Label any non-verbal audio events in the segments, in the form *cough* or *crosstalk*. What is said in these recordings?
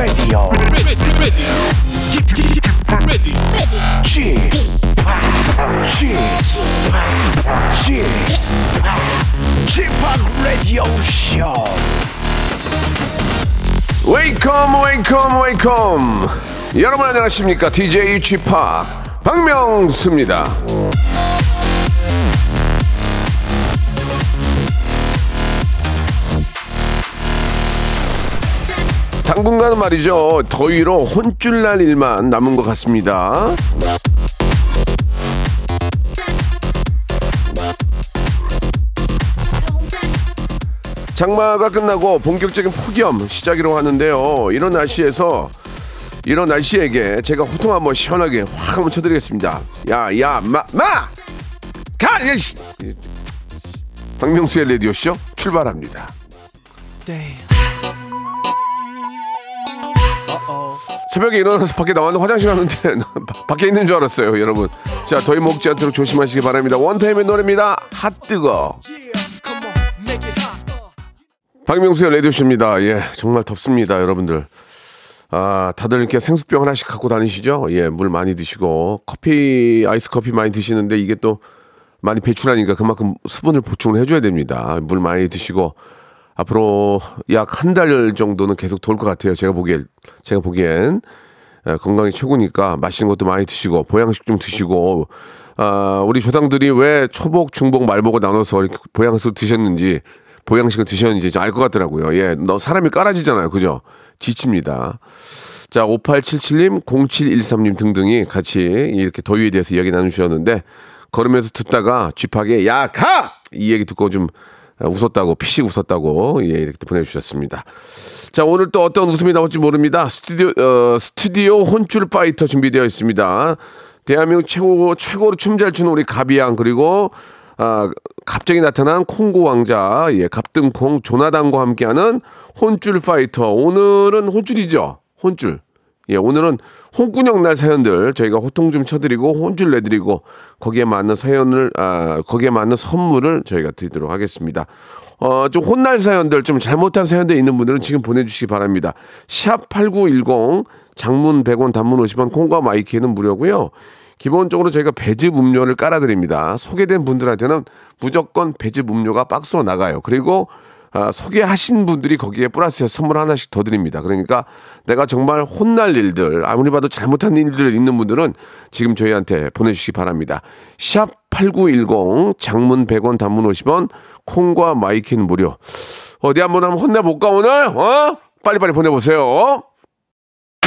Radio. ready, g g g p Radio Show. 웨이컴 웨이컴 웨이컴 여러분 안녕하십니까 DJ g p 박명수입니다 당분간은 말이죠 더위로 혼쭐 날 일만 남은 것 같습니다 장마가 끝나고 본격적인 폭염 시작이라고 하는데요. 이런 날씨에서 이런 날씨에게 제가 호통 한번 시원하게 확 한번 쳐드리겠습니다. 야, 야, 마, 마! 가! 야, 씨. 박명수의 라디오쇼 출발합니다. 새벽에 일어나서 밖에 나왔는데 화장실 갔는데 *laughs* 밖에 있는 줄 알았어요, 여러분. 자, 더위 먹지 않도록 조심하시기 바랍니다. 원타임의 노래입니다. 핫뜨거. 박명수의 라디오쇼입니다. 예, 정말 덥습니다, 여러분들. 아, 다들 이렇게 생수병 하나씩 갖고 다니시죠? 예, 물 많이 드시고, 커피, 아이스 커피 많이 드시는데 이게 또 많이 배출하니까 그만큼 수분을 보충을 해줘야 됩니다. 물 많이 드시고, 앞으로 약 한 달 정도는 계속 돌 것 같아요. 제가 보기엔, 제가 보기엔. 예, 건강이 최고니까 맛있는 것도 많이 드시고, 보양식 좀 드시고, 아, 우리 조상들이 왜 초복, 중복, 말복을 나눠서 이렇게 보양식 드셨는지, 보양식을 드셨는지 알 것 같더라고요. 예, 너 사람이 깔아지잖아요. 그죠? 지칩니다. 자, 5877님, 0713님 등등이 같이 이렇게 더위에 대해서 이야기 나누셨는데, 걸으면서 듣다가 쥐파게, 야, 가! 이 얘기 듣고 좀 웃었다고, 피식 웃었다고, 예, 이렇게 또 보내주셨습니다. 자, 오늘 또 어떤 웃음이 나올지 모릅니다. 스튜디오, 어, 스튜디오 혼줄 파이터 준비되어 있습니다. 대한민국 최고, 최고로 춤 잘 추는 우리 가비양, 그리고 아, 갑자기 나타난 콩고 왕자, 예, 갑등콩 조나단과 함께하는 혼줄 파이터. 오늘은 혼줄이죠. 혼줄. 예, 오늘은 혼구멍 날 사연들 저희가 호통 좀 쳐드리고 혼줄 내드리고 거기에 맞는 사연을 아 거기에 맞는 선물을 저희가 드리도록 하겠습니다. 어, 좀 혼날 사연들 좀 잘못한 사연들 있는 분들은 지금 보내주시기 바랍니다. 샵 #8910 장문 100원, 단문 50원, 콩과 마이K는 무료고요. 기본적으로 저희가 배즙 음료를 깔아드립니다. 소개된 분들한테는 무조건 배즙 음료가 박스로 나가요. 그리고 아, 소개하신 분들이 거기에 플러스해서 선물 하나씩 더 드립니다. 그러니까 내가 정말 혼날 일들, 아무리 봐도 잘못한 일들 있는 분들은 지금 저희한테 보내주시기 바랍니다. 샵 8910, 장문 100원, 단문 50원, 콩과 마이킹 무료. 어디 한번 한번 혼내볼까, 오늘? 어? 빨리빨리 보내보세요.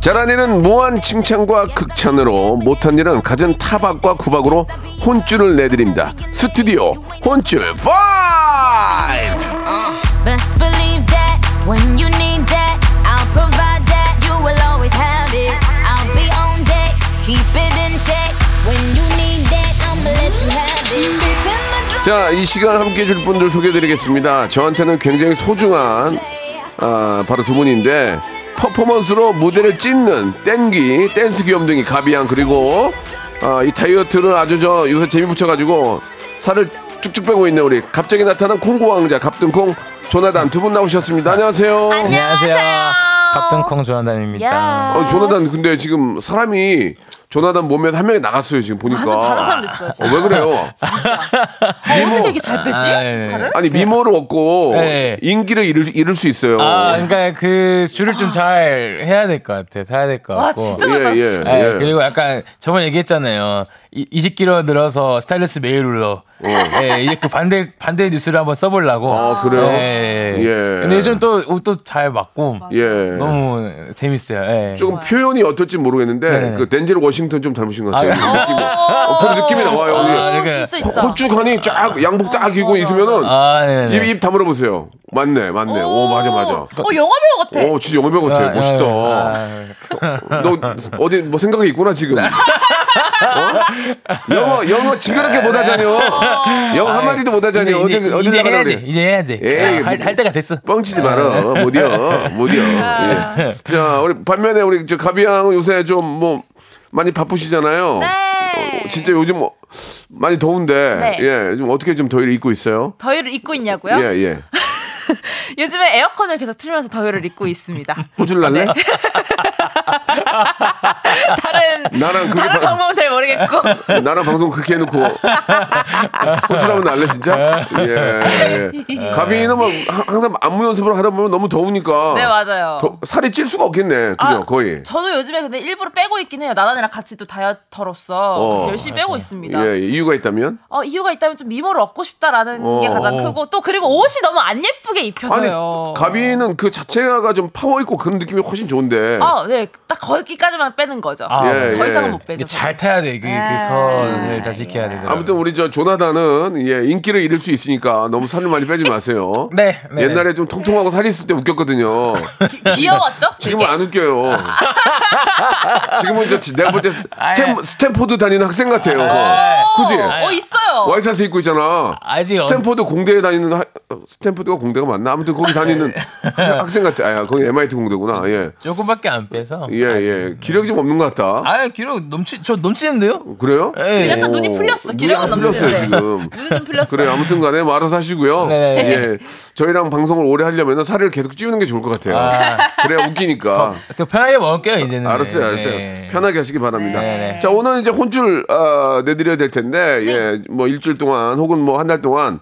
잘한 일은 무한 칭찬과 극찬으로 못한 일은 갖은 타박과 구박으로 혼쭐을 내드립니다. 스튜디오 혼쭐 5! Best believe that when you need that, I'll provide that. You will always have it. I'll be on deck, keep it in check. When you need that, I'ma let you have it. 자, 이 시간 함께 해줄 분들 소개해드리겠습니다. 저한테는 굉장히 소중한 아, 바로 두 분인데 퍼포먼스로 무대를 찢는 땡기, 댄스 귀염둥이 가비양 그리고 아, 이 다이어트를 아주 저 요새 재미 붙여가지고 살을 쭉쭉 빼고 있는 우리 갑자기 나타난 콩고 왕자 갑등콩 조나단 두 분 나오셨습니다. 안녕하세요. 안녕하세요. 갑등콩 조나단입니다. 어, 조나단 근데 지금 사람이 조나단 몸에 한 명이 나갔어요 지금 보니까. 완전 다른 사람 됐어요, 어, 왜 그래요? 어, 어떻게 이렇게 잘 빼지? 아, 네. 살을? 아니 미모를 얻고 네. 인기를 잃을, 잃을 수 있어요. 아, 그러니까 그 줄을 좀 잘 해야 될 것 같아. 사야 될 것 와, 같고. 진짜 예, 예, 예, 예. 그리고 약간 저번에 얘기했잖아요. 이- 20kg 늘어서 스타일리스 메일로 예, 이제 그 반대 반대 뉴스를 한번 써보려고. 아, 그래요? 예. 예. 근데 요즘 또 옷도 잘 맞고 예. 너무 재밌어요. 예. 조금 표현이 어떨지 모르겠는데 네네. 그 덴젤 워싱턴 좀 닮으신 것 같아요. 아, 느낌이. 어, 그런 느낌이 나와요. 아, 예. 그러니까-. 홀쭉하니 쫙 양복 딱 입고 있으면은 아, 네네. 입, 입 다물어 보세요. 맞네, 맞네. 오, 맞아, 맞아. 어, 영화 배우 같아. 오, 진짜 영화 배우 같아. 아, 멋있다. 아, 너 어디 뭐 생각이 있구나 지금. *laughs* 어? 영어 영어 지그럽게 못하잖여. 영어 한 마디도 못하잖여. 이제, 어디 이제, 어디 이제 해야지. 그래. 이제 해야지. 에이, 할, 뭐- 할 때가 됐어. 뻥치지 마라. 못이여, 못이여. 예. 자, 우리 반면에 우리 저 가비 양 요새 좀 뭐 많이 바쁘시잖아요. 네. 어, 진짜 요즘 뭐 많이 더운데 네. 예, 좀 어떻게 좀 더위를 잊고 있어요? 더위를 입고 있냐고요? 예, 예. *laughs* 요즘에 에어컨을 계속 틀면서 더위를 입고 있습니다. 호줄 날래? 네. *laughs* 다른 나랑 그게 다른 바- 방법은 잘 모르겠고. *laughs* 나랑 방송 그렇게 해놓고 호출하면 날래 진짜? 예. 예. 가비는 뭐 하- 항상 안무 연습을 하다 보면 너무 더우니까 네 맞아요. 더- 살이 찔 수가 없겠네. 그죠? 아, 거의. 저는 요즘에 근데 일부러 빼고 있긴 해요. 나단이랑 같이 또 다이어터로서 어. 같이 열심히 빼고 있습니다. 예, 예. 이유가 있다면? 어, 이유가 있다면 좀 미모를 얻고 싶다라는 어. 게 가장 크고 또 그리고 옷이 너무 안 예쁘게 아니, 입혀서요. 가비는 그 자체가 좀 파워 있고 그런 느낌이 훨씬 좋은데. 아, 네. 딱 거기까지만 빼는 거죠. 아, 예, 더 예. 이상은 못 빼죠. 잘 타야 돼. 그, 예. 그 선을 잘 지켜야 되더라고요. 아무튼 우리 저 조나단은 예, 인기를 잃을 수 있으니까 너무 살을 많이 빼지 마세요. *laughs* 네, 네. 옛날에 좀 통통하고 살이 있을 때 웃겼거든요. 귀여웠죠? 지금은 되게? 안 웃겨요. *laughs* 지금은 저 내가 볼 때 스탠, 스탠포드 다니는 학생 같아요. 그지? 어, 있어요. 와이셔츠 입고 있잖아. 아직 어- 스탠포드 공대에 다니는 하, 스탠포드가 공대가 맞나? 아무튼 거기 다니는 *laughs* 학생, 학생 같아. 아, 거기 MIT 공대구나. 예. 조금밖에 안 빼서. 예, 예. 기력이 좀 없는 것 같다. 아, 기록 넘치 저 넘치는데요? 그래요? 예. 약간 눈이 풀렸어. 기력은 넘치는데. 지금. 눈이 좀 풀렸어. 그래 아무튼 간에 뭐 알아서 하시고요. 네. 예. 저희랑 방송을 오래 하려면 살을 계속 찌우는 게 좋을 것 같아요. 그래야 웃기니까. 그 편하게 먹을게요, 이제는. 알았어요, 알았어요. 네. 편하게 하시기 바랍니다. 네, 네. 자, 오늘 이제 혼줄 어, 내드려야 될 텐데, 예, 뭐 일주일 동안 혹은 뭐 한 달 동안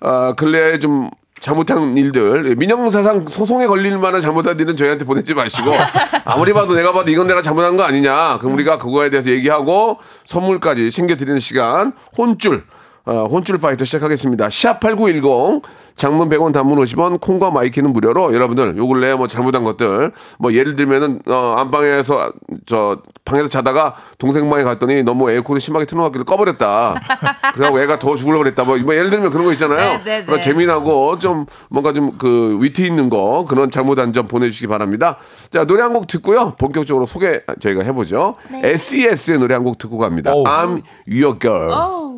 어, 근래에 좀 잘못한 일들, 예, 민형사상 소송에 걸릴 만한 잘못한 일은 저희한테 보내지 마시고 *laughs* 아무리 봐도 내가 봐도 이건 내가 잘못한 거 아니냐. 그럼 우리가 그거에 대해서 얘기하고 선물까지 챙겨드리는 시간 혼줄. 어, 혼줄 파이터 시작하겠습니다. 샵8910 장문 100원 단문 50원 콩과 마이K는 무료로 여러분들 요 근래 뭐 잘못한 것들 뭐 예를 들면은 어, 안방에서 저 방에서 자다가 동생 방에 갔더니 너무 에어컨을 심하게 틀어놨길래 꺼버렸다. *laughs* 그래갖고 애가 더 죽으려고 그랬다. 뭐, 뭐 예를 들면 그런 거 있잖아요. 네, 네, 네. 그런 재미나고 좀 뭔가 좀 그 위트 있는 거 그런 잘못한 점 보내주시기 바랍니다. 자 노래 한 곡 듣고요. 본격적으로 소개 저희가 해보죠. SES의 노래 한 곡 듣고 갑니다. 오. I'm Your Girl. 어우.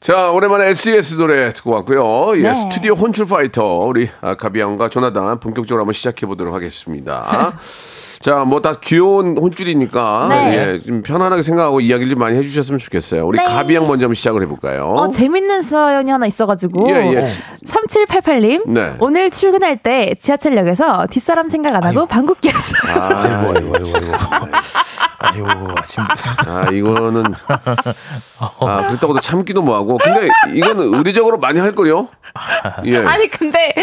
자, 오랜만에 SES 노래 듣고 왔고요. 예, 네. 스튜디오 혼출 파이터 우리 아, 가비양과 조나단 본격적으로 한번 시작해 보도록 하겠습니다. *laughs* 자, 뭐 다 귀여운 혼줄이니까 네. 예, 좀 편안하게 생각하고 이야기를 좀 많이 해주셨으면 좋겠어요. 우리 네. 가비양 먼저 한번 시작을 해볼까요? 어, 재밌는 사연이 하나 있어가지고. 예, 예. 3788님. 네. 오늘 출근할 때 지하철역에서 뒷사람 생각 안 하고 방귀 뀌었어요. 아이고, 아이고, 아이고, 아이고. 아이고, 아침. 아, 이거는 *laughs* 아, 그렇다고 도 참기도 뭐하고. 근데 이거는 의례적으로 많이 할 거요. 예. 아니, 근데,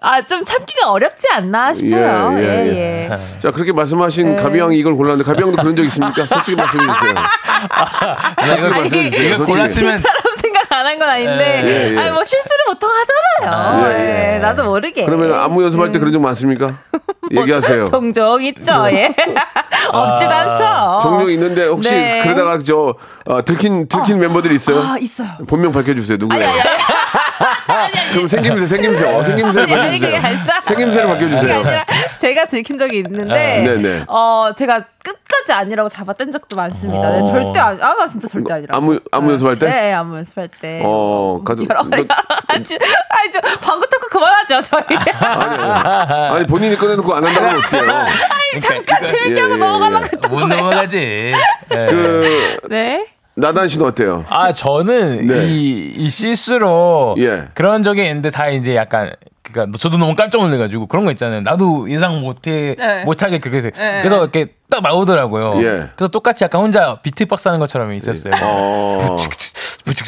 아, 좀 참기가 어렵지 않나 싶어요. 예, 예, 예, 예. 자, 그렇게 말씀하신 가비양이 이걸 골랐는데 가비양도 그런 적 있습니까? 솔직히 말씀해 주세요. 솔직히 이거- 말씀해 주세요. 이거 솔직히. 골랐으면 안 한 건 아닌데. 예, 예. 아니, 뭐 실수를 보통 하잖아요. 예, 예. 예, 나도 모르게. 그러면 안무 연습할 때 그런 적 많습니까? *laughs* 얘기하세요. 종종 있죠, 예. *laughs* 없진 않죠. 종종 있는데 혹시 네. 그러다가 저 어, 들킨 들킨 멤버들이 있어요? 아, 있어요. 본명 밝혀주세요. 누구예요? *laughs* 그럼 생김새 생김새 어, 생김새를 밝혀주세요. 생김새를 밝혀주세요. 제가 들킨 적이 있는데 아. 어 제가 끝 까지 아니라고 잡아뗀 적도 많습니다. 네, 어. 절대 아니, 아, 나 진짜 절대 아니라. 안무 안무 연습할 때? 네, 안무 연습할 때. 어, 가족 여러 가지. 아니, 아니, 저 방구 토크 그만하죠, 저희. 아니, 아니 아니 본인이 꺼내놓고 안 한다고 하면 어떡해요? 잠깐 재밌게 예, 하고 예, 넘어가려고 예. 했던 못 거예요. 넘어가지. 예. 그 네. 나단 씨는 어때요? 아 저는 네. 이, 이 실수로 예. 그런 적이 있는데 다 이제 약간 그니까 저도 너무 깜짝 놀래가지고 그런 거 있잖아요. 나도 예상 못해 네. 못하게 그렇게 돼. 네. 그래서 이렇게 딱 나오더라고요. 예. 그래서 똑같이 약간 혼자 비트박스 하는 것처럼 있었어요. 어.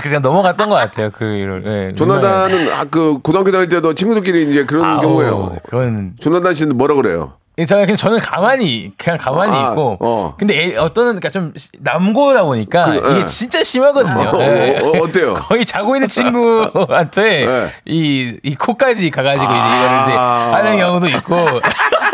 그냥 넘어갔던 것 같아요. 그 일을. 예, 조나단은 아, 그 고등학교 다닐 때도 친구들끼리 이제 그런 아우, 경우에요. 그건 조나단 씨는 뭐라 그래요? 예, 저는 그냥 저는 가만히 그냥 가만히 아, 있고 어. 근데 애- 어떤 그러니까 좀 시- 남고다 보니까 그, 이게 예. 진짜 심하거든요. 어, 예. 어, 어, 어때요? *laughs* 거의 자고 있는 친구한테 *laughs* 예. 이, 이 코까지 가가지고 이제 아. 이거를 하는 경우도 있고 아, *laughs*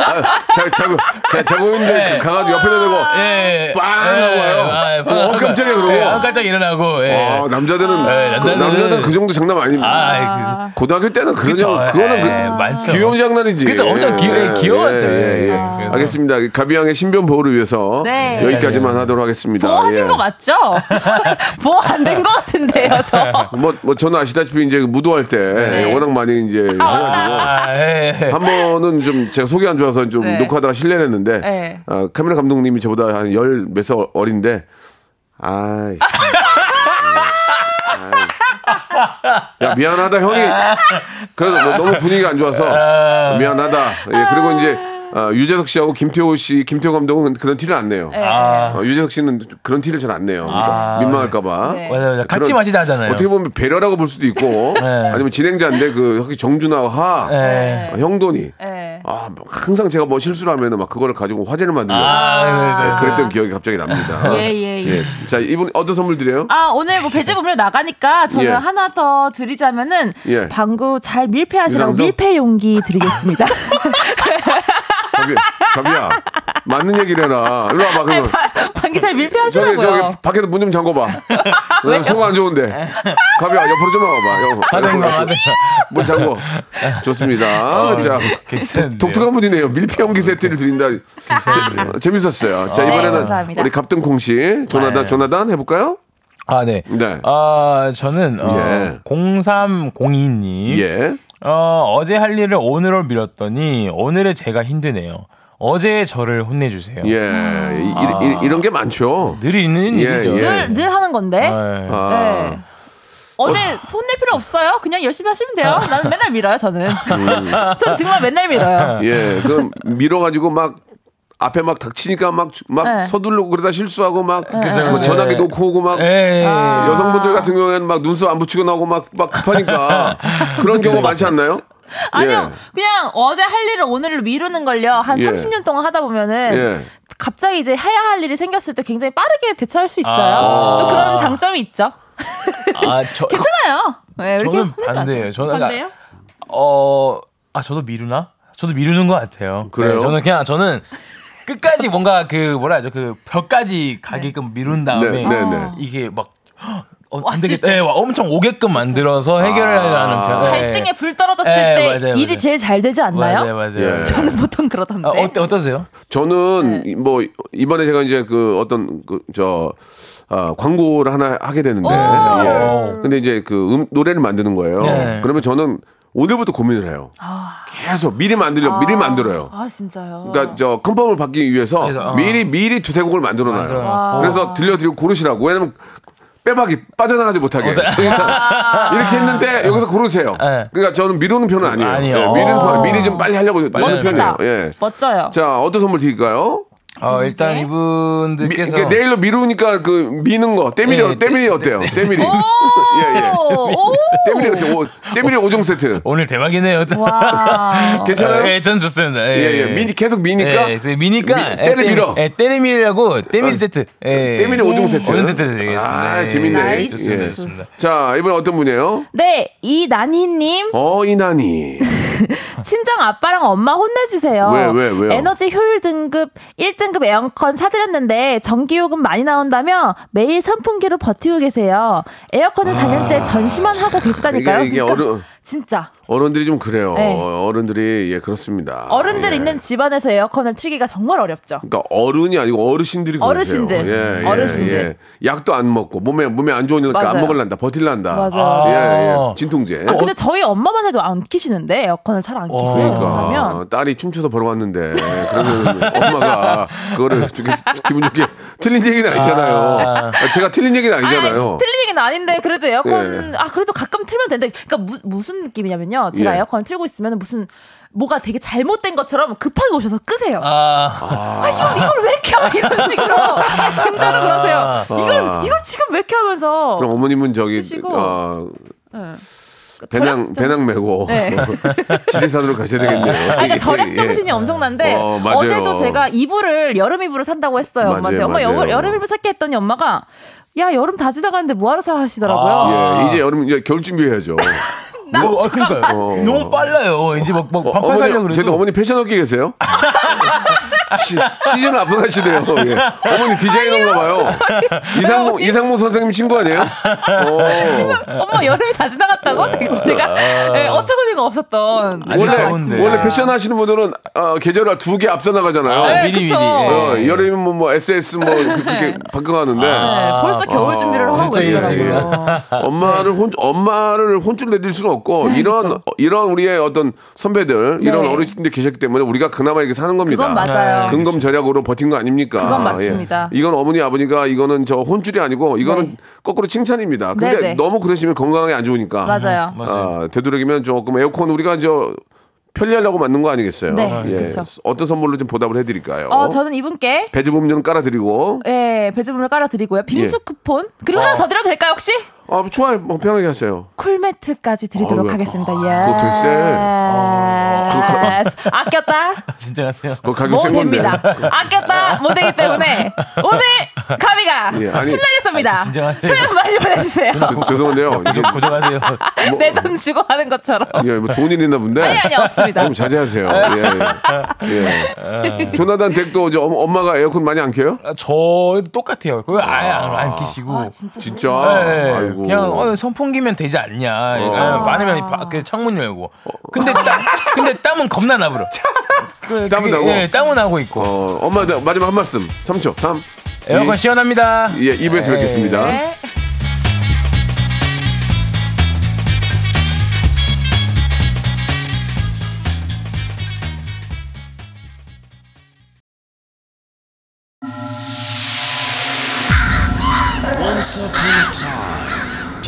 자, 자고, 자, 자고 있는데 네. 그 강아지 옆에다 대고 예. 빵 예. 하고 와요. 아, 예. 어, 깜짝이야, 그러고. 예, 아, 깜짝 일어나고. 예. 아, 남자들은, 네, 그, 남자들은- 남자들은 그 정도 장난 아닙니다. 아, 고등학교 때는 그런 그쵸. 장- 그거는 그, 예, 많죠. 귀여운 장난이지. 그쵸, 엄청 귀- 예, 귀여웠죠. 예, 예. 아. 그래서- 알겠습니다. 가비양의 신변 보호를 위해서 네. 여기까지만 하도록 하겠습니다. 보호하신 예. 거 맞죠? *laughs* 보호 안된거 같은데요, 저. 뭐, 뭐 저는 아시다시피 이제 무도할 때 네. 워낙 많이 이제 해가지고 아, 예. 한 번은 좀 제가 속이 안 좋아서 좀 네. 녹화하다가 실례를 했는데 네. 아, 카메라 감독님이 저보다 한 열 몇 살 어린데 아이. 야 미안하다 형이 그래도 너- 너무 분위기가 안 좋아서 미안하다 예 그리고 이제 아, 유재석 씨하고 김태호 씨 김태호 감독은 그런 티를 안 내요 아. 어, 유재석 씨는 그런 티를 잘 안 내요 아. 민망할까봐 네. 맞아요, 맞아요. 같이 그런- 마시자 하잖아요. 어떻게 보면 배려라고 볼 수도 있고 *laughs* 네. 아니면 진행자인데 그 정준하 하 예. 아, 형돈이 네. 아 항상 제가 뭐 실수를 하면은 막 그거를 가지고 화제를 만들려고 아, 그래서 네, 그랬던 기억이 갑자기 납니다. *laughs* 예, 예, 예. 자 이분 어떤 선물 드려요? 아, 오늘 뭐 음료 나가니까 저는 예. 하나 더 드리자면은 예. 방구 잘 밀폐하시라고? 밀폐 용기 드리겠습니다. *laughs* 자비, 자비야 맞는 얘기를 해라. 일로 와봐 그러면. 방귀 잘 저기 밀폐하시라고요. 저기 밖에서 문 좀 잠궈봐. 나 속안 좋은데. 가비야 옆으로 좀 와봐. 하든가 옆으로. 하든가. 문 잠궈. 좋습니다. 자 괜찮은데요. 독특한 분이네요. 밀폐용기 세트를 드린다. 재- 재밌었어요. 자 네, 이번에는 감사합니다. 우리 갑등콩 씨 조나단 네. 조나단 해볼까요? 아, 네. 네. 아, 저는 어, 예. 0302님. 예. 어, 어제 할 일을 오늘로 미뤘더니 오늘의 제가 힘드네요. 어제 저를 혼내주세요. 예. 이, 런 게 많죠. 늘 있는 예, 일이죠. 예. 늘, 늘 하는 건데. 네. 아. 네. 어제 혼낼 필요 없어요. 그냥 열심히 하시면 돼요. 나는 맨날 밀어요, 저는. *laughs* 전 정말 맨날 밀어요. 예. 그럼 밀어가지고 막 앞에 막 닥치니까 막, 막 네. 서두르고 그러다 실수하고 막 그죠, 뭐 그죠. 전화기 놓고 오고 막 예. 아. 여성분들 같은 경우에는 막 눈썹 안 붙이고 나오고 막, 막 급하니까 *laughs* 그런 경우 많지 않나요? 아니요, 그냥 어제 할 일을 오늘로 미루는 걸요. 한 예. 30년 동안 하다 보면은 예. 갑자기 이제 해야 할 일이 생겼을 때 굉장히 빠르게 대처할 수 있어요. 아. 또 그런 장점이 있죠. 아, 저, *laughs* 괜찮아요. 네, 이렇게 저는 반대예요. 저는 반대요? 어, 아, 저도 미루나? 저도 미루는 것 같아요. 그래요? 네, 저는 그냥, 저는 끝까지 뭔가 그, 뭐라 하죠? 그 벽까지 가게끔 미룬 다음에 네, 네, 네. 이게 막, 헉, 어, 안 되겠다. 때. 예, 와, 엄청 오게끔 만들어서 해결을 하는 편. 예. 갈등에 불 떨어졌을 예, 때 맞아요, 일이 맞아요. 제일 잘 되지 않나요? 맞아요, 맞아요. 예. 저는 보통 그러던데. 아, 어때, 어떠세요? 저는 네. 뭐 이번에 제가 이제 그 어떤 그저 아, 광고를 하나 하게 되는데 예. 근데 이제 그 음, 노래를 만드는 거예요. 네. 그러면 저는 오늘부터 고민을 해요. 계속 미리 만들려 미리 만들어요. 아 진짜요. 그러니까 저 컨펌을 받기 위해서 그래서, 어. 미리 미리 두세 곡을 만들어 놔요. 만들어놓고. 그래서 들려드리고 고르시라고. 왜냐면 빼박이 빠져나가지 못하게. 이렇게 했는데 여기서 고르세요. 네. 그러니까 저는 미루는 편은 아니에요. 아니요. 예, 미루는 편, 어. 미리 좀 빨리 하려고 하는 편이에요. 예. 멋져요. 자, 어떤 선물 드릴까요? 어, 일단 네. 미, 이분들께서. 그러니까 내일로 미루니까 그 미는 거 때밀이 예, 때밀이 어때요? 때밀이. *laughs* 예, 예. 오, 때밀이 어때요? 오, 때밀이 5종 세트. 오늘 대박이네요. 와. *laughs* 괜찮아요? 예, 전 좋습니다. 예, 예. 미니 계속 미니까. 예, 그 미니까 미- 예, 때를 때- 밀어. 예, 때를 밀라고 때밀이 어, 세트. 예. 때밀이 5종 세트. 5종 세트 되겠습니다. 아, 예. 재밌네. nice. 좋습니다. 예. 좋습니다. 자, 이번 어떤 분이에요? 네, 이난희님 어, 이난희. *laughs* 친정 아빠랑 엄마 혼내주세요. 왜, 왜, 왜요? 에너지 효율 등급 1등급 에어컨 사드렸는데 전기요금 많이 나온다며 매일 선풍기로 버티고 계세요. 에어컨은 4년째 전시만 하고 계시다니까요. 아. 이게- 이게 그러니까 어른- 진짜 어른들이 좀 그래요. 네. 어른들이 예 그렇습니다. 어른들 예. 있는 집안에서 에어컨을 틀기가 정말 어렵죠. 그러니까 어른이 아니고 어르신들이 그러세요. 어르신들. 예, 예, 어르신들. 예. 약도 안 먹고 몸에 몸에 안 좋으니까 안 맞아요. 먹을란다. 버틸란다. 맞아요. 예, 예. 아. 진통제. 아, 근데 저희 엄마만 해도 안 키시는데 에어컨을 잘 안 키세요. 그러니까 그러면 딸이 춤춰서 벌어왔는데 그러면 엄마가 그거를 *laughs* 좋게 기분 좋게 틀린 얘기는 아니잖아요. 아, 제가 틀린 얘기는 아니잖아요. 아니, 틀린 얘기는 아닌데 그래도 에어컨 예. 아 그래도 가끔 틀면 되는데 그러니까 무, 무슨 느낌이냐면요. 제가 예. 에어컨을 틀고 있으면 무슨 뭐가 되게 잘못된 것처럼 급하게 오셔서 끄세요. 아, 아, 이걸, 이걸 왜 켜? 이런 식으로. 아, 진짜로 그러세요. 이걸, 아. 이걸 지금 왜켜 하면서. 그럼 어머님은 저기 드시고. 어, 네. 배낭 절약 배낭 메고 네. *laughs* 지리산으로 가셔야 되겠네요. 아니, 예, 절약 예. 정신이 엄청난데 어. 어, 제도 제가 이불을 여름 이불을 산다고 했어요 맞아요, 엄마한테 엄마 맞아요. 여름, 여름 이불 살게 했더니 엄마가 야 여름 다 지나가는데 뭐하러 사 하시더라고요 예, 이제 여름 이제 겨울 준비해야죠. *laughs* 뭐, 아, 그러니까요. 어. 너무 빨라요. 이제 막, 막 반팔 살려고 어머니, 그래도. 저도 어머니 패션 업계 계세요? *laughs* 시, 시즌 앞서가시네요. 예. 어머니 디자이너인가 봐요. 이상무, 이상무 선생님 친구 아니에요? 어. 엄마 여름이 다 지나갔다고 제가 예, 어처구니가 없었던 원래, 더운데. 원래 패션 하시는 분들은 어, 계절을 두 개 앞서 나가잖아요. 아, 네, 미리. 미리. 어, 예. 여름이면 뭐, 뭐 SS 뭐 그- 그렇게 바꿔가는데 네, 벌써 겨울 준비를 하고 계시더라고요 *laughs* 엄마를 혼 엄마를 혼쭐 내줄 수는 없고 이런 어, 이런 우리의 어떤 선배들 이런 네. 어르신들 계셨기 때문에 우리가 그나마 이렇게 사는 겁니다. 그건 맞아요 근검 절약으로 버틴 거 아닙니까? 그건 맞습니다. 예. 이건 어머니 아버니가 이거는 저 혼쭐이 아니고 이거는 네. 거꾸로 칭찬입니다. 근데 네네. 너무 그러시면 건강에 안 좋으니까. 맞아요 아, 되도록이면 조금 에어컨 우리가 저 편리하려고 만든 거 아니겠어요? 네, 예. 그쵸. 어떤 선물로 좀 보답을 해드릴까요? 어 저는 이분께 배즙 음료는 깔아드리고. 예, 배즙음을 깔아드리고요. 빙수 예. 쿠폰. 그리고 하나 더 드려도 될까요, 혹시? 아, 좋아요. 뭐 편하게 하세요. 쿨매트까지 드리도록 아유, 하겠습니다. 그거 예. 되게 세. 아꼈다. *laughs* 진짜 하세요. 그거 가격 못센 건데. 아꼈다 못 되기 때문에 오늘 가비가 예, 아니, 신나겠습니다. 아, 진정하세요. 수염 많이 보내주세요. 저- 죄송한데요. *laughs* 이게 고정하세요. 뭐- 내돈 주고 하는 것처럼. 예, 뭐 좋은 일 있나 본데. 아니, 아니, 없습니다. 좀 자제하세요. 예, 예. 예. 조나단 댁도 이제 엄- 엄마가 에어컨 많이 안 켜요? 아, 저 똑같아요. 그거 아예 안, 안 끼시고. 아, 진짜. 진짜. 네, 아이고. 그냥 어, 선풍기면 되지 않냐. 어. 아니면 많으면 바- 그 창문 열고. 근데 땀 근데 땀은 겁나 나불어. 그, 땀은 그게- 나고? 예, 땀은 나고 있고. 어, 엄마 나 마지막 한 말씀. 3초. 3. 에어컨 시원합니다. 예, 2부에서 뵙겠습니다. 네. Once upon a time,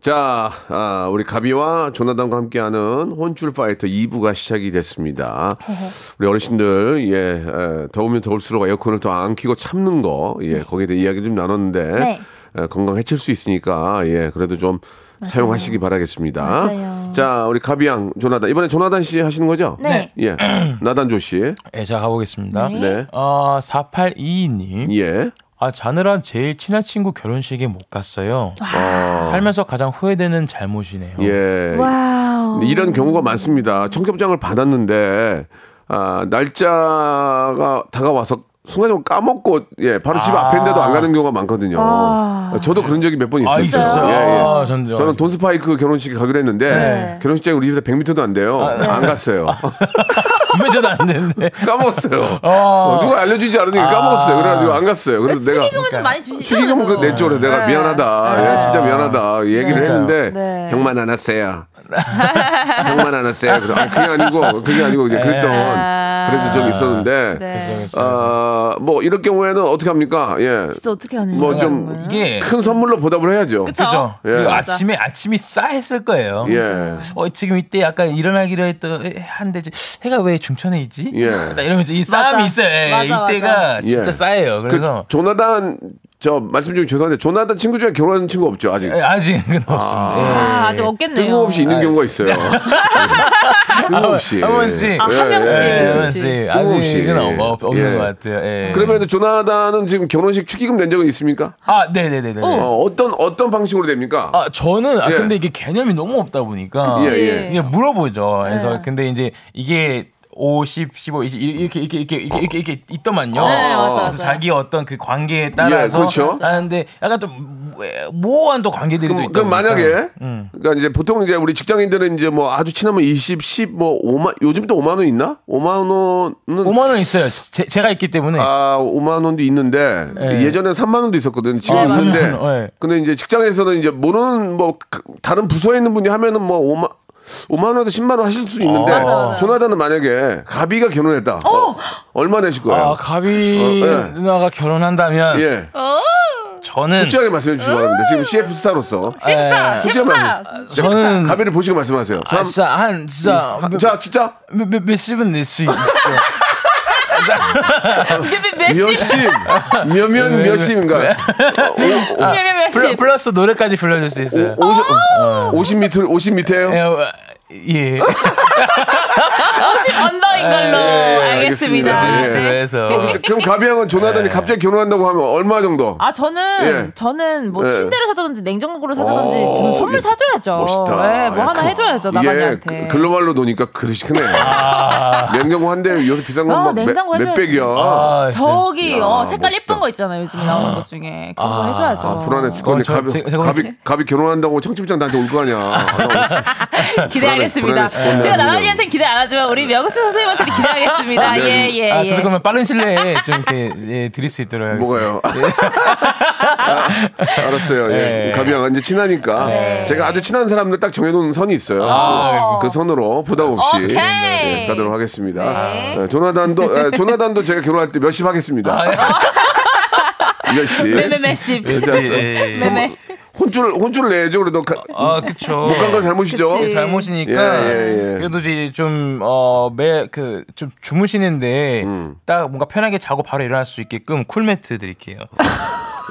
자, 아, 우리 가비와 조나단과 함께하는 혼줄 파이터 2부가 시작이 됐습니다. 우리 어르신들, 예, 에, 더우면 더울수록 에어컨을 더 안 켜고 참는 거, 예, 거기에 대해 이야기 좀 나눴는데, 네. 에, 건강 해칠 수 있으니까, 예, 그래도 좀 사용하시기 바라겠습니다. 맞아요. 자, 우리 가비양, 조나단. 이번에 조나단 씨 하시는 거죠? 네. 예, *clears throat* 나단조 씨. 예, 자 가보겠습니다. 네. 어, 4822님. 예. 아, 자느라 제일 친한 친구 결혼식에 못 갔어요. 어, 살면서 가장 후회되는 잘못이네요. 예. 와우. 이런 경우가 많습니다. 청첩장을 받았는데 아, 날짜가 다가와서 순간적으로 까먹고 예 바로 집 아. 앞인데도 안 가는 경우가 많거든요. 아. 저도 그런 적이 몇 번 있어요. 아, 있었어요? 예, 예. 아, 전요. 저는 돈스파이크 결혼식에 가기로 했는데 네. 결혼식장이 우리 집에서 100m도 안 돼요. 안 갔어요. *laughs* 몇 년도 안 됐는데. *laughs* 까먹었어요. 어, 누가 알려주지 않으니까 까먹었어요. 그래가지고 안 갔어요. 그래서 내가 축의금은 좀 많이 주시죠. 축의금은 그 냈죠. 그래서 내가 네. 미안하다. 예, 진짜 미안하다. 얘기를. 했는데 네. 형만 안 왔어요. 형만 안 왔어요. 그래서 아, 그게 아니고 그게 아니고 이제 그랬던 그래도 좀 있었는데 네. 아, 뭐 이럴 경우에는 어떻게 합니까? 예. 진짜 어떻게 하는 뭐 거예요, 좀 정말? 이게 큰 선물로 보답을 해야죠. 그쵸? 그죠. 예. 그리고. 아침에 아침이 싸했을 거예요. 예. 어 지금 이때 약간 일어나기로 했던 한데 해가 왜 중천에 있지? 예. 딱 이러면서 이 싸움이 맞아. 있어요. 예, 맞아, 이때가 맞아. 진짜 예. 싸해요. 그래서 그 조나단 저 말씀 중에 죄송한데 조나단 친구 중에 결혼한 친구 없죠 아직. 예, 아직은 *laughs* 없습니다. 예. 아, 아직 없겠네요. 뜬금없이 있는 경우가 있어요. *laughs* 뜬금없이. 한 번씩. 아, 한 예, 명씩. 예, 예. 한 번씩 뜬금없이. 아직은 없, 없, 없는 예. 것 같아요. 예. 그러면 조나단은 지금 결혼식 축의금 낸 적은 있습니까? 아, 네네네네. 어, 어떤 어떤 방식으로 됩니까? 아, 저는, 아, 예. 근데 이게 개념이 너무 없다 보니까. 예, 예. 이게 물어보죠. 그래서, 네. 근데 이제 이게 50, 15, 20 이렇게 이렇게 이렇게 이렇게 이렇게, 이렇게 있더만요. 네, 맞아, 그래서 맞아. 자기 어떤 그 관계에 따라서 예, 그렇죠. 하는데 약간 좀 모호한 또 관계들이 또 그럼, 있다. 그럼. 만약에 음. 그러니까 이제 보통 이제 우리 직장인들은 이제 뭐 아주 친하면 20, 10, 뭐 5만 요즘도 5만 원 있나? 5만 원은 5만 원 있어요. 제, 제가 있기 때문에. 아, 5만 원도 있는데 예. 예전에 3만 원도 있었거든. 지금 아, 있는데. 맞아요. 예. 근데 이제 직장에서는 이제 모르는 뭐 가- 다른 부서에 있는 분이 하면은 뭐 5만 5만 원에서 10만 원 하실 수 있는데 맞아, 맞아. 조나단은 만약에 가비가 결혼했다. 얼마 내실 거예요? 아, 가비 어, 예. 누나가 결혼한다면 예. 저는 솔직하게 말씀해 주시기 바랍니다. 지금 CF 스타로서 식사, 솔직히 식사. 저는 가비를 보시고 말씀하세요. 아, 진짜 한 진짜 아, 자, 진짜 몇, 몇, 몇십은 낼 수 있죠. *laughs* *laughs* 몇 시? 몇십, 몇몇 네, 몇십인가? 어, 몇, 몇, 몇 플러, 시? 플러스 노래까지 불러줄 수 있어요. 50, 50m, 50m예요? 예, 어, 예. 혹시 언더인 걸로 예, 알겠습니다. 알겠습니다. 예. 네. 그래서 그럼 가비 형은 조나단이 갑자기 결혼한다고 하면 얼마 정도? 아 저는 예. 저는 뭐 예. 침대를 사주든지 냉장고를 사주든지 어, 좀 선물 예. 사줘야죠. 멋있다. 네, 뭐 예, 하나 그- 해줘야죠 이게 나만이한테. 그- 글로벌로 노니까 그릇이 크네. 냉장고 한 대 요새 비싼 아, 건뭐 냉장고 해줘야지. 몇백이야. 아. 저기 야, 어, 색깔 멋있다. 예쁜 거 있잖아요 요즘에 나오는 것 중에 그런 거 해줘야죠. 아, 불안해 죽겠네. 어, 저- 가비, 제- 제가 가비, 가비 결혼한다고 청첩장 나한테 올 거 아니야. *laughs* 아, 나 기대하겠습니다. 불안해 죽겠네. 제가 나나리한테 는 기대 안 하지만 우리 명수 선생님한테 는 기대하겠습니다. 네. 예 예. 아, 예. 저도 그러면 빠른 신뢰에 좀 이렇게 예, 드릴 수 있도록 하겠습니다. 뭐가요? 아, *laughs* 알았어요. 예. 네. 가비 형은 이제 친하니까 네. 제가 아주 친한 사람들 딱 정해놓은 선이 있어요. 아, 그 선으로 부담 없이. 예, 가도록 하겠습니다. 네. 예, 조나단도 예, 조나단도 제가 결혼할 때 몇십 하겠습니다. 아, 예. 몇십. 매매매십. 혼줄 혼줄 내야죠. 그래도 가- 아, 그쵸. 못간 건 잘못이죠. 그치. 잘못이니까 예, 예, 예. 그래도 이제 좀어매그 좀 주무시는데 음. 딱 뭔가 편하게 자고 바로 일어날 수 있게끔 쿨매트 드릴게요.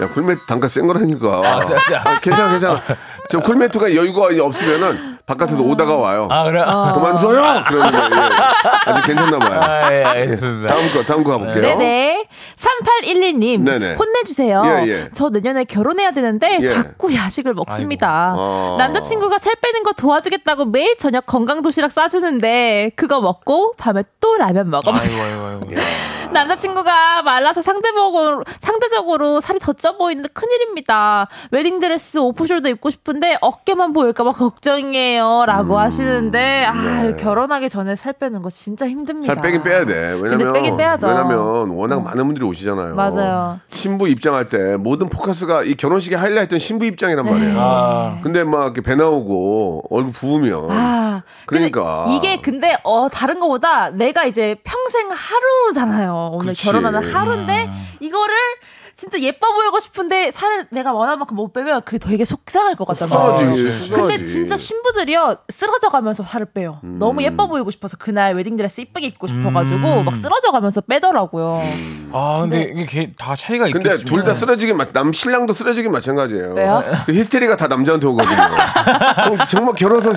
야 쿨매트 단가 센 거라니까. 아, 쎄, 쎄. 아, 괜찮아 괜찮아. 저 쿨매트가 여유가 없으면은 바깥에서 오다가 와요. 아 그래? 아, 그만 줘요. 그러는데 예. 아주 괜찮나 봐요. 아, 예, 알겠습니다. 다음 거 다음 거 가볼게요. 네네. 3812님. 네네. 혼내주세요. 예, 예. 저 내년에 결혼해야 되는데 예. 자꾸 야식을 먹습니다. 어. 남자친구가 살 빼는 거 도와주겠다고 매일 저녁 건강 도시락 싸주는데 그거 먹고 밤에 또 라면 먹어요. 아이고 아이고 아이고. *laughs* 남자친구가 말라서 상대적으로, 상대적으로 살이 더 쪄 보이는데 큰일입니다. 웨딩드레스 오프숄더 입고 싶은데 어깨만 보일까봐 걱정이에요. 라고 음, 하시는데, 아, 네. 결혼하기 전에 살 빼는 거 진짜 힘듭니다. 살 빼긴 빼야 돼. 왜냐면 근데 빼긴 빼야죠. 어. 왜냐면 워낙 많은 분들이 오시잖아요. 맞아요. 신부 입장할 때 모든 포커스가 이 결혼식의 하이라이트는 신부 입장이란 말이에요. 아, 근데 막 배 나오고 얼굴 부으면 아, 근데 그러니까. 이게 근데 어 다른 거보다 내가 이제 평생 하루잖아요. 오늘 그렇지. 결혼하는 하루인데 이거를 진짜 예뻐 보이고 싶은데 살을 내가 원하는 만큼 못 빼면 그게 되게 속상할 것 같단 속상하지, 말이에요. 속상하지. 근데 진짜 신부들이요 쓰러져 가면서 살을 빼요. 음. 너무 예뻐 보이고 싶어서 그날 웨딩드레스 이쁘게 입고 싶어가지고 막 쓰러져 가면서 빼더라고요. 아 근데 이게 개- 다 차이가 있겠지. 근데 둘 다 쓰러지긴 마- 남 신랑도 쓰러지긴 마찬가지예요. 왜요? 그 히스테리가 다 남자한테 오거든요. 정말 결혼서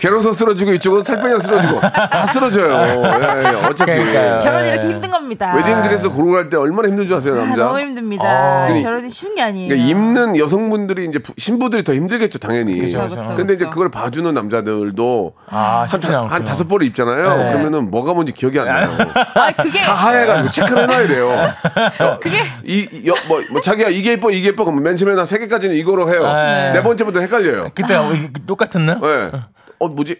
결혼서 쓰러지고 이쪽은 살 빼냐 쓰러지고 다 쓰러져요. 예, 예. 어차피 그러니까요. 결혼이 네. 이렇게 힘든 겁니다. 웨딩 드레스 고르고 갈때 얼마나 힘든 줄 아세요, 아, 남자? *laughs* 너무 힘듭니다. 아. 결혼이 쉬운 게 아니에요. 그러니까 입는 여성분들이 이제 부- 신부들이 더 힘들겠죠, 당연히. 그쵸, 그쵸, 근데 이제 그쵸. 그걸 봐주는 남자들도 아 한, 쉽지 다- 않구나. 한 다섯 벌을 입잖아요. 네. 그러면은 뭐가 뭔지 기억이 안 나요. 아 그게 다 하얘가지고 체크를 해놔야 돼요. *laughs* 그게 이, 여, 뭐, 뭐 자기가 이게 예뻐 이게 예뻐 그러면 맨 처음에 세 개까지는 이거로 해요. 네. 네 번째부터 헷갈려요. 그때 어, 이게 똑같은 날? 예. 어 뭐지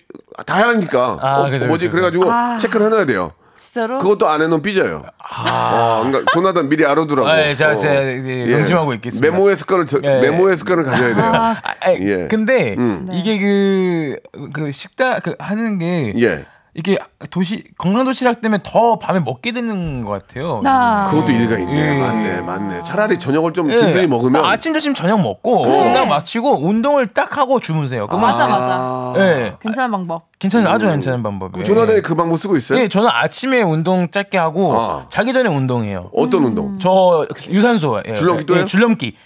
다 하니까 아, 어, 그죠, 뭐지 그죠. 그래가지고 아. 체크를 해놔야 돼요. 진짜로 그것도 안 해놓으면 삐져요. 어, 그러니까 조나단 미리 알아두라고. 아, 예, 제가- 어. 제가 이제 명심하고 있겠습니다. 메모의 습관을 저- 예. 메모의 습관을 가져야 돼요. 아, 아니, 예. 근데 음. 이게 그, 그 식당 그 하는 게 예. 이게 도시 건강 도시락 때문에 더 밤에 먹게 되는 것 같아요. 나 그것도 일리가 있네. 예. 맞네, 맞네. 차라리 저녁을 좀 예. 든든히 먹으면 아침 점심 저녁 먹고 건강 마치고 운동을 딱 하고 주무세요. 그러면 맞아 맞아. 예. 괜찮은 방법. 괜찮은 아주 괜찮은 방법이에요. 조나단이 그 방법 쓰고 있어요? 예, 저는 아침에 운동 짧게 하고 아. 자기 전에 운동해요. 어떤 운동? 저 유산소 예, 줄넘기 또 예, 해요? 줄넘기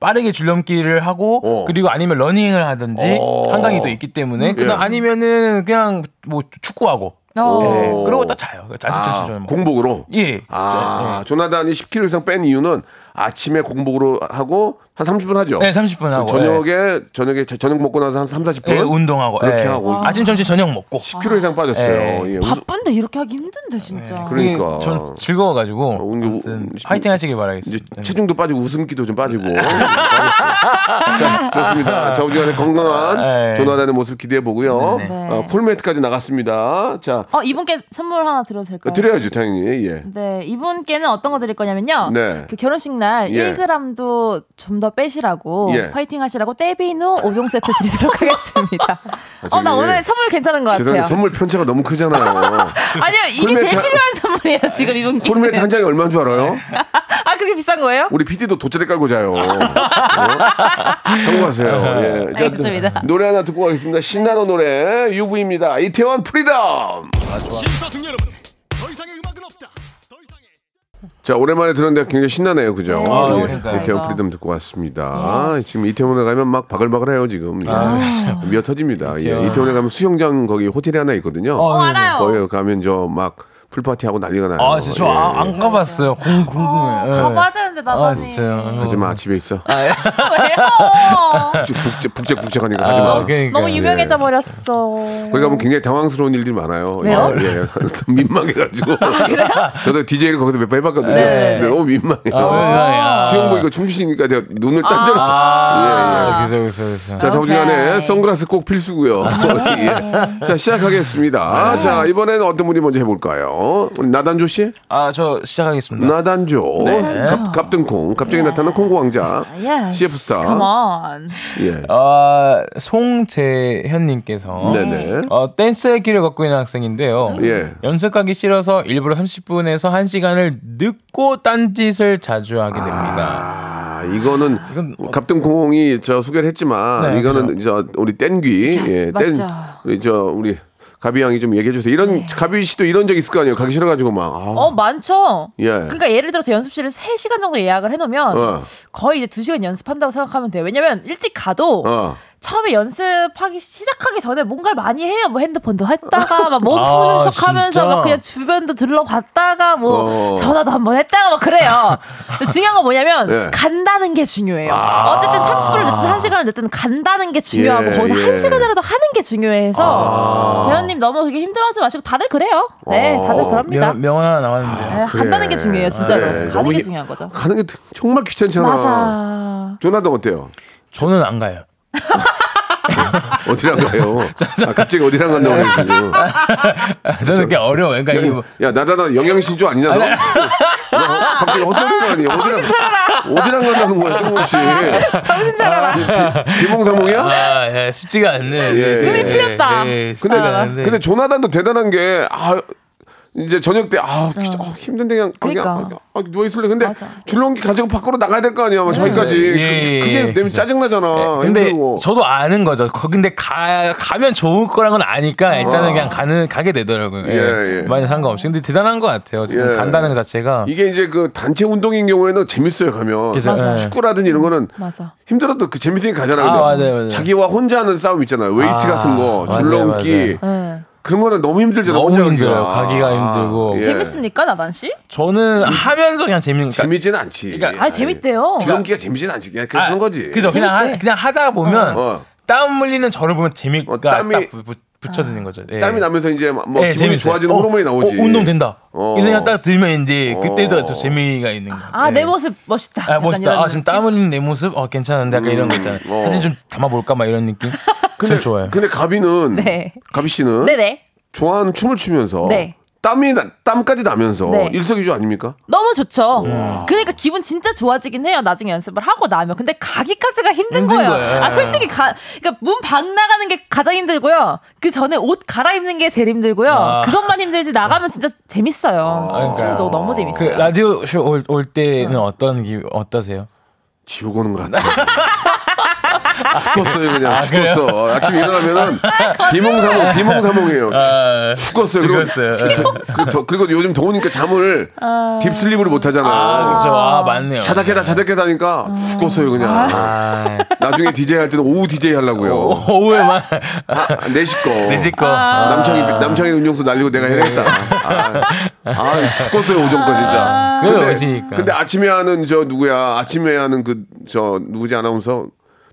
빠르게 줄넘기를 하고 어. 그리고 아니면 러닝을 하든지 어. 한강이 또 있기 때문에 그다음 예. 아니면은 그냥 뭐 축구하고 어. 예, 오. 그러고 딱 자요. 아침 아, 점심 저녁 먹고. 공복으로? 예. 아, 조나단이 10kg 이상 뺀 이유는 아침에 공복으로 하고 한 30분 하죠. 네, 30분 하고. 저녁에 저녁에 저- 저녁 먹고 나서 한 3, 40분 예, 운동하고 그렇게 예. 하고 아침 점심 저녁 먹고 10kg 이상 빠졌어요. 예. 예, 바쁜데 이렇게 하기 힘든데 진짜. 그러니까. 그게 전 즐거워 가지고 어, 우- 아무튼 우- 파이팅 하시길 이제 바라겠습니다. 체중도 빠지고 웃음기도 좀 빠지고. *laughs* 자 좋습니다. 자 우지간의 건강한 네. 조나단의 모습 기대해 보고요. 네. 어, 풀매트까지 나갔습니다. 자 어 이분께 선물 하나 드려도 될까요? 드려야죠 당연히. 예. 네, 이분께는 어떤 거 드릴 거냐면요. 네. 그 결혼식 날 예. 1g도 좀더 더 빼시라고 예. 화이팅 하시라고 떼비누 5종 세트 드리도록 하겠습니다. 어, 나 오늘 선물 괜찮은 것 같아요. 선물 편차가 너무 크잖아요. *laughs* 아니요, 이게 제일 다- 필요한 선물이에요, 지금 이분. 쿨매트 한 장이 얼마인 줄 알아요? *laughs* 아, 그렇게 비싼 거예요? 우리 PD도 돗자리 깔고 자요. 어? 참고하세요. *laughs* 예. 자, 알겠습니다. 노래 하나 듣고 가겠습니다. 신나는 노래 UV입니다. 이태원 프리덤. 심사숙 자 오랜만에 들었는데 굉장히 신나네요, 그죠? 아, 예. 이태원 프리덤 듣고 왔습니다. 지금 이태원에 가면 막 바글바글해요 지금. 예. 미어 터집니다. 예. 이태원. 이태원에 가면 수영장 거기 호텔이 하나 있거든요. 어, 네, 네. 알아요. 거기 가면 저막 풀파티 하고 난리가 나요. 아, 진짜 저 아, 예. 안 가봤어요. 공, 궁금해. 예. 가봐야 되는데, 나단이. 아, 진짜요? 가지 마 집에 있어. *laughs* 왜요? 북적 북적 북적하니까 가지 마. 아, 그러니까. 너무 유명해져 예. 버렸어. 거기 가면 굉장히 당황스러운 일들이 많아요. 왜요? 예, 예. *laughs* 민망해가지고. *laughs* 저도 DJ를 거기서 몇 번 해봤거든요. 네. 근데 너무 민망해요. 아, 민망해. 수영복 이거 춤추시니까 내가 눈을 딴 데로. 아, 예, 예. 그죠, 그죠, 그죠. 자, 오케이. 선글라스 꼭 필수고요. 예. 자, 시작하겠습니다. 자, 이번에는 어떤 분이 먼저 해볼까요? 우리 나단조 씨? 아, 저 시작하겠습니다. 나단조. 갑, 갑등콩. 갑자기 나타난 콩고 왕자. Yes. CF 스타. Come on. 예. 아, 송재현님께서 네네. 어, 댄스의 길을 걷고 있는 학생인데요. 예. 연습하기 싫어서 일부러 30분에서 1시간을 늦고 딴짓을 자주 하게 됩니다. 아, 이거는 이건 어- 갑등콩이 저 소개를 했지만 네, 이거는 저 우리 땡귀 예, 땡 맞죠. 우리 저 우리 가비 양이 좀 얘기해 주세요. 이런 가비 씨도 이런 적 있을 거 아니에요. 가기 싫어 가지고 막 아, 어, 많죠. 예. 그러니까 예를 들어서 연습실을 3 시간 정도 예약을 해놓으면 어. 거의 이제 2 시간 연습한다고 생각하면 돼요. 왜냐면 일찍 가도 어. 처음에 연습하기 시작하기 전에 뭔가를 많이 해요. 뭐 핸드폰도 했다가 막몸 *laughs* 아, 푸는 척 하면서 진짜? 막 그냥 주변도 둘러봤다가 뭐 어. 전화도 한번 했다가 막 그래요. 중요한 건 뭐냐면 예. *laughs* 간다는 게 중요해요. 어쨌든 30분을 늦든 1시간을 늦든 간다는 게 중요하고 예, 거기서 예. 1시간이라도 하는 게 중요해서 재현님 너무 그렇게 힘들어하지 마시고 다들 그래요. 네, 다들 그럽니다. 명, 명언 하나 나왔는데. 네, 간다는 게 중요해요, 진짜로. 예, 가는 너무 게 이- 중요한 거죠. 가는 게 정말 귀찮잖아. 맞아. 조나단 어때요? 저는 안 가요. 어디랑 가요? *laughs* 아, 갑자기 어디랑 간다고 그러시죠? *laughs* 저는 그냥 어려워요. 그러니까 이게 뭐, 야, 나다나 영양실조 아니냐, 너? 너 갑자기 헛소리가 아니야. 어디랑, 어디랑 간다는 거야, 뜬금없이. 정신 차려라. 비몽사몽이야? 아, 예, 쉽지가 않네. 예. 눈이 풀렸다. 예, 근데, 않네. 근데 조나단도 대단한 게, 아, 이제 저녁 때, 아, 진짜 아, 힘든데 그냥, 그냥 그러니까. 아, 누워 있을래. 근데 맞아. 줄넘기 가지고 밖으로 나가야 될 거 아니야, 막 저기까지. 예, 그, 예, 그게 예, 내면 그죠. 짜증 나잖아. 근데 힘들고. 저도 아는 거죠. 거 근데 가 가면 좋을 거란 건 아니까 일단은 어. 그냥 가는 가게 되더라고요. 예. 예, 예. 많이 상관없이. 근데 대단한 것 같아요. 지금 예. 간다는 것 자체가. 이게 이제 그 단체 운동인 경우에는 재밌어요, 가면. 그죠. 예. 축구라든지 이런 거는 맞아. 힘들어도 그 재밌으니까 가잖아. 아, 맞아요, 맞아요. 자기와 혼자 하는 싸움 있잖아요. 웨이트 아, 같은 거, 맞아요, 줄넘기. 네. 그런 거는 너무 힘들잖아. 너무 혼자 힘들어요. 가기가. 가기가 힘들고. 예. 재밌습니까, 나단 씨? 저는 하면서 그냥 재밌는 거 재밌진 않지. 그러니까- 아니, 재밌대요. 줄넘기가 재밌진 않지. 그냥 그런 아, 거지. 그죠. 그냥 하. 그냥 하다 보면 어. 땀 흘리는 저를 보면 재미가 어, 땀이- 딱 붙여지는 거죠. 예. 땀이 나면서 이제 뭐 예, 기분이 재밌어요. 좋아지는 어, 호르몬이 나오지. 어, 운동 된다. 어. 이 생각 딱 들면 이제 그때도 어. 저 재미가 있는 거. 아, 내 모습 멋있다. 아, 약간 멋있다. 이런 아, 지금 땀 흘리는 내 모습? 어, 괜찮은데? 약간 이런 거 있잖아요. 어. 사진 좀 담아볼까? 막 이런 느낌? 근데, 참 좋아요. 근데 가비는 네. 가비 씨는 네네. 좋아하는 춤을 추면서 네. 땀이 나, 땀까지 나면서 네. 일석이조 아닙니까? 너무 좋죠. 그러니까 기분 진짜 좋아지긴 해요. 나중에 연습을 하고 나면. 근데 가기까지가 힘든, 힘든 거예요. 거예요. 아 솔직히 가 그러니까 문 밖 나가는 게 가장 힘들고요. 그 전에 옷 갈아입는 게 제일 힘들고요. 아. 그것만 힘들지 나가면 진짜 재밌어요. 그러니까요. 춤도 너무 그 재밌어요. 라디오 쇼 올, 올 때는 어떤 기 어떠세요? 지옥 오는 것 같아. *laughs* 죽었어요 그냥 아, 그래요? 죽었어. 아침에 일어나면은 비몽사몽 비몽사몽이에요. 아, 죽었어요. 그리고, 죽었어요. 그 더- 그리고 요즘 더우니까 잠을 딥슬립으로 못 하잖아. 아, 그렇죠. 아, 맞네요. 자다 깨다 자다 깨다 하니까 죽었어요 그냥. 아, 나중에 DJ 할 때는 오후 DJ 하려고요. 오 후에만 아, 4시 거. *laughs* 내실 거. 남창이 남창이 음료수 날리고 내가 해야겠다. 아, 아 죽었어요 오전 거 진짜. 근데. 근데 아침에 하는 저 누구야? 아침에 하는 그 저 누구지 아나운서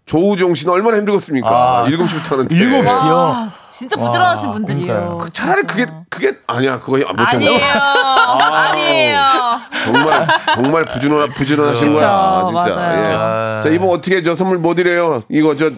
조우종 씨는 얼마나 힘들겠습니까? 아. 7시부터 하는데. 7시요? 아, 진짜 부지런하신 분들이에요. 그러니까요. 차라리 그게 그게 아니야 그거 안 못했나? 아니에요. 아니에요. 정말 정말 부지런 부지런하신 거야 진짜. 맞아요. 예. 자 이번 어떻게 저 선물 뭐 드려요? 이거 저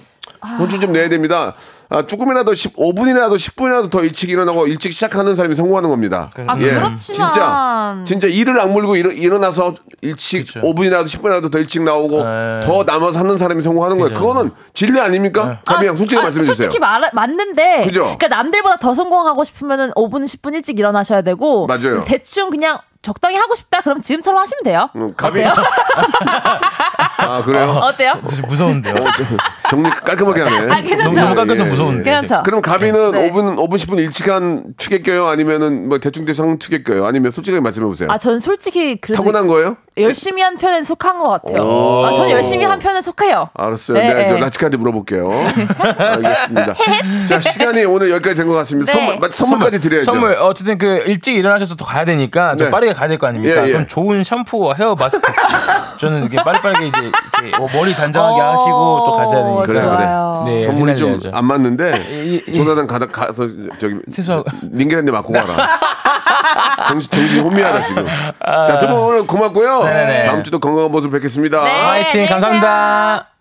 혼쭐 좀 내야 됩니다. 아, 조금이라도 15분이라도 10분이라도 더 일찍 일어나고 일찍 시작하는 사람이 성공하는 겁니다. 아, 그렇지만 진짜 진짜 일을 악물고 일어, 일어나서 일찍 5분이라도 10분이라도 더 일찍 나오고 네. 더 남아서 하는 사람이 성공하는 거예요. 그거는 진리 아닙니까? 가비 양 솔직히 아, 말씀해 주세요. 솔직히 말, 맞는데. 그죠? 그러니까 남들보다 더 성공하고 싶으면은 5분, 10분 일찍 일어나셔야 되고. 맞아요. 대충 그냥 적당히 하고 싶다. 그럼 지금처럼 하시면 돼요. 음, 가비 어때요? 아 그래요? *laughs* 어 때요? 진짜 무서운데요. 정리 깔끔하게 하네. 아, 괜찮죠? 너무, 깎여서 예, 예. 무서운데. 괜찮죠? 그럼 가비는 네. 5분 5분 10분 일찍 한 추게 껴요? 아니면은 뭐 대충 대충 추게 껴요? 아니면 솔직하게 말씀해 보세요. 아, 전 솔직히 그래도 타고난 거예요? 열심히 한 편에 속한 것 같아요. 오. 아, 저는 열심히 한 편에 속해요. 알았어요. 네, 네, 저 네. 라치카한테 물어볼게요. *laughs* 알겠습니다. *laughs* 자, 시간이 오늘 여기까지 된 것 같습니다. 네. 선물, 선물까지 드려야죠. 선물 어쨌든 그 일찍 일어나셔서 또 가야 되니까 좀 네. 빠르게 가야 될 거 아닙니까? 예, 예. 그럼 좋은 샴푸와 헤어 마스크 *laughs* 저는 이렇게 빠르빠르게 이제 이렇게 뭐 머리 단정하게 어, 하시고 또 가셔야 되니까. 그래, 그래. 네, 선물이 좀. 안 맞는데 이- 이- 조나단 가다 가서 저기. 링게한테 맞고 가라. 정신 정신 혼미하다 지금. 자, 두분 오늘 고맙고요. 아. 네네네. 다음 주도 건강한 모습 뵙겠습니다. 네. 화이팅 감사합니다.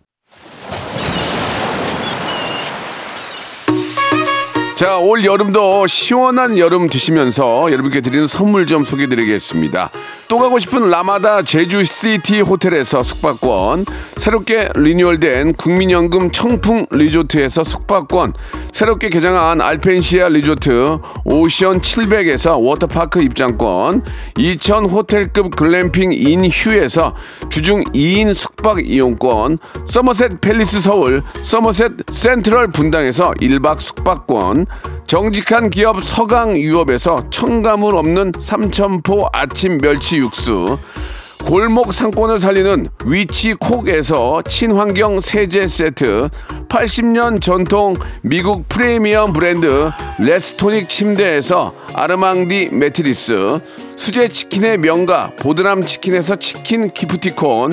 자, 올 여름도 시원한 여름 드시면서 여러분께 드리는 선물 좀 소개해 드리겠습니다. 또 가고 싶은 라마다 제주시티 호텔에서 숙박권, 새롭게 리뉴얼된 국민연금 청풍 리조트에서 숙박권, 새롭게 개장한 알펜시아 리조트 오션 700에서 워터파크 입장권, 2000 호텔급 글램핑 인 휴에서 주중 2인 숙박 이용권, 서머셋 팰리스 서울, 서머셋 센트럴 분당에서 1박 숙박권, 정직한 기업 서강유업에서 첨가물 없는 삼천포 아침 멸치 육수, 골목 상권을 살리는 위치콕에서 친환경 세제 세트, 80년 전통 미국 프리미엄 브랜드 레스토닉 침대에서 아르망디 매트리스, 수제 치킨의 명가 보드람 치킨에서 치킨 기프티콘,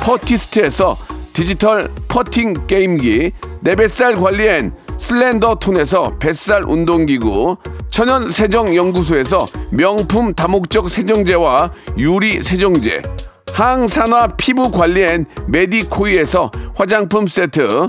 퍼티스트에서 디지털 퍼팅 게임기, 내 뱃살 관리엔 슬렌더 톤에서 뱃살 운동기구, 천연 세정 연구소에서 명품 다목적 세정제와 유리 세정제, 항산화 피부 관리엔 메디코이에서 화장품 세트,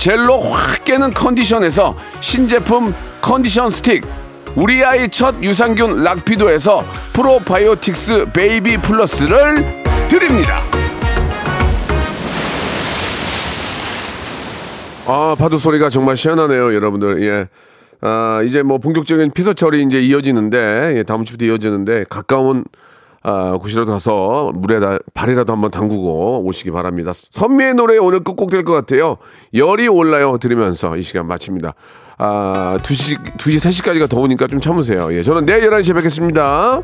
젤로 확 깨는 컨디션에서 신제품 컨디션 스틱, 우리 아이 첫 유산균 락피도에서 프로바이오틱스 베이비 플러스를 드립니다. 아, 파도 소리가 정말 시원하네요, 여러분들. 예. 아, 이제 뭐 본격적인 피서철이 이제 이어지는데, 예, 다음 주부터 이어지는데, 가까운 아, 곳이라도 가서 물에다 발이라도 한번 담그고 오시기 바랍니다. 선미의 노래 오늘 끝곡 될 것 같아요. 열이 올라요 들으면서 이 시간 마칩니다. 아, 2시, 2시, 3시까지가 더우니까 좀 참으세요. 예, 저는 내일 11시에 뵙겠습니다.